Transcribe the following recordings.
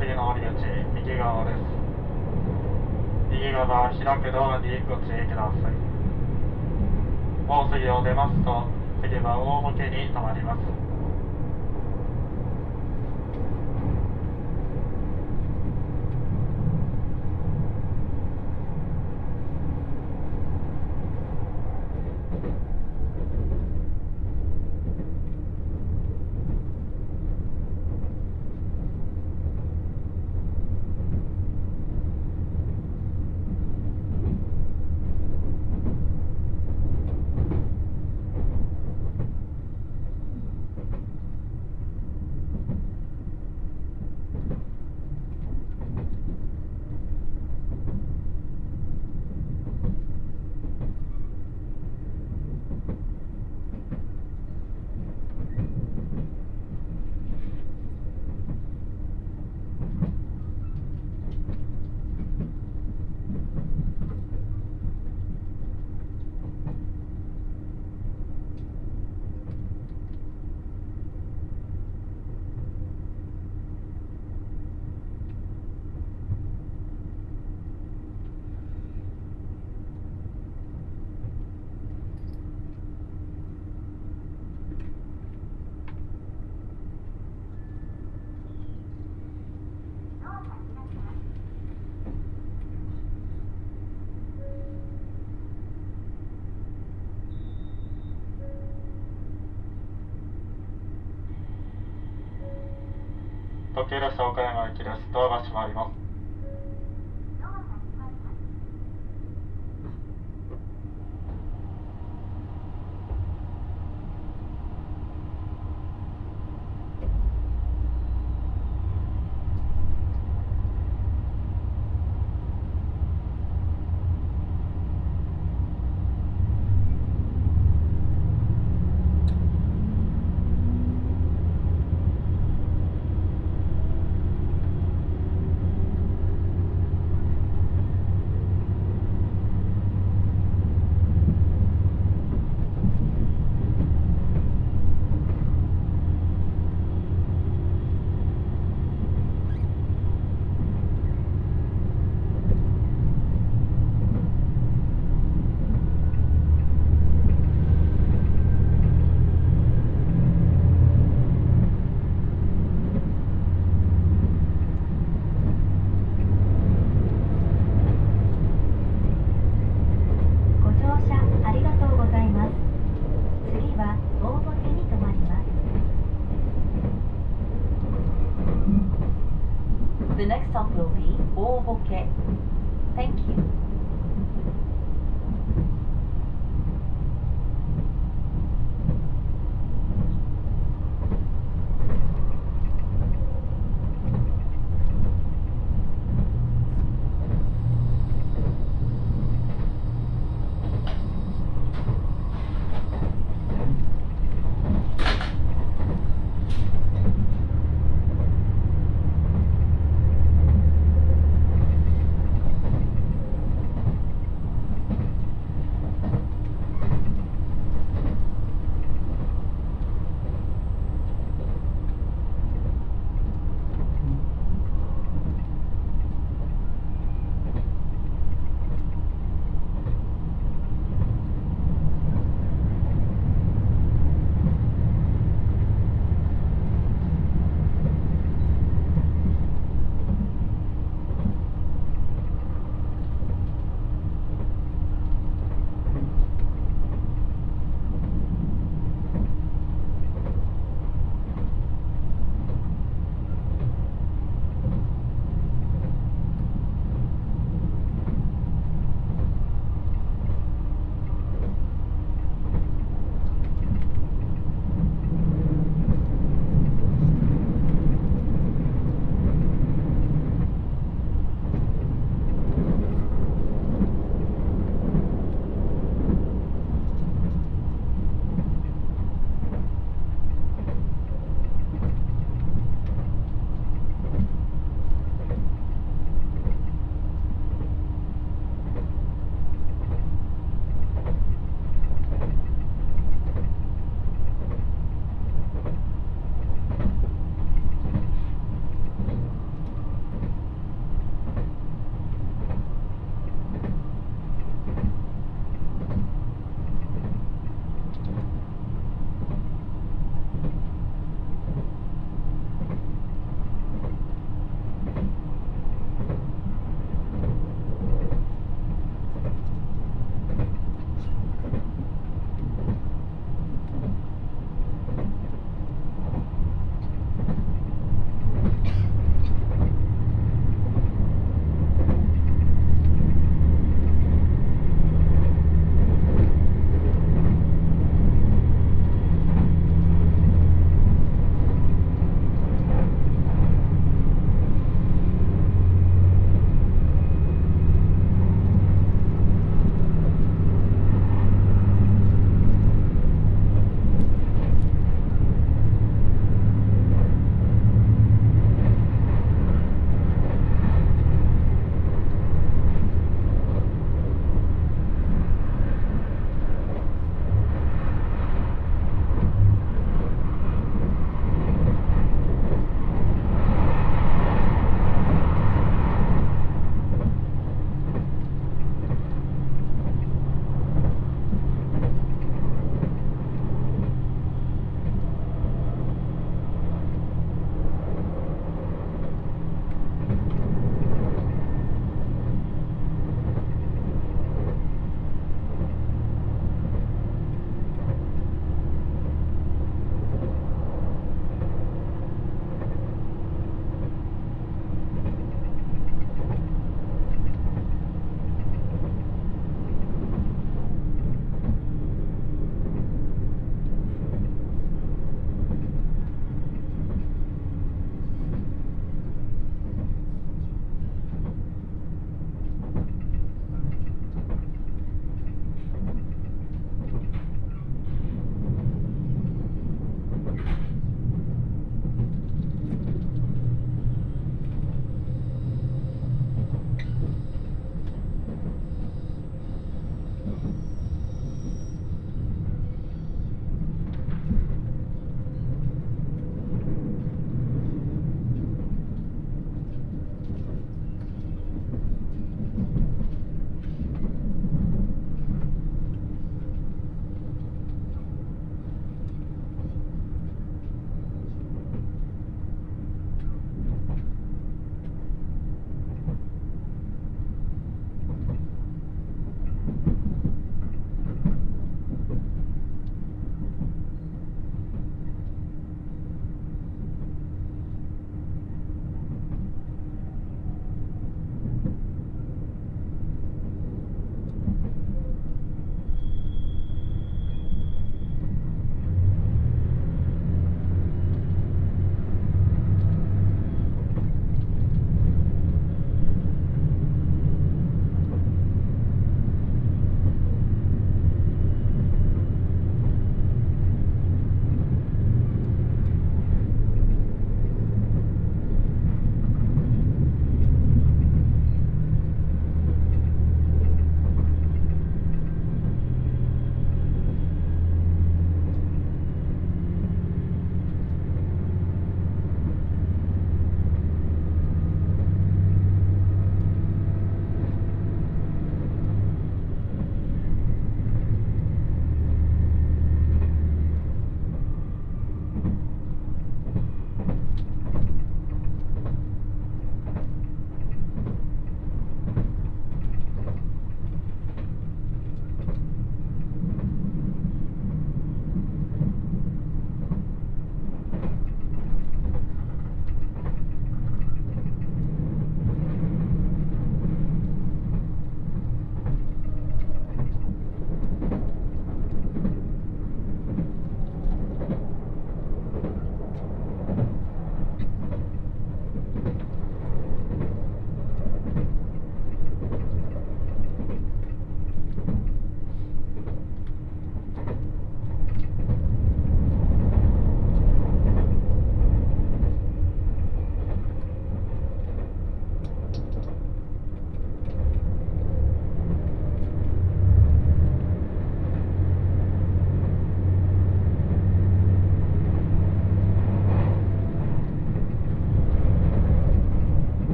次の降り口、右側です。右側、開くドアにご注意ください。もう次を出ますと、次は大保家に停まります。時計列車岡山行きです。ドアが閉まります。ご乗車ありがとうございます。次は大ボケに停まります。The next stop will be 大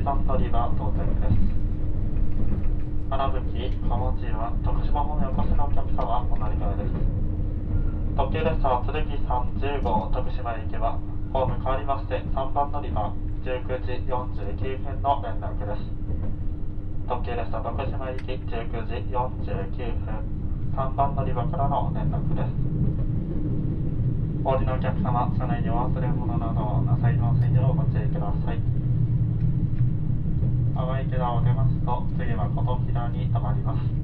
1番乗り場到着です。穴吹、貨物は徳島方面お越しのお客様、お乗り換えです。特急列車は剣30号徳島へ行けば、ホーム変わりまして3番乗り場、19時49分の連絡です。特急列車徳島行き19時49分、3番乗り場からの連絡です。お降りのお客様、車内にお忘れ物などなさいませんようご注意ください。淡い池田を出ますと、次は琴平に止まります。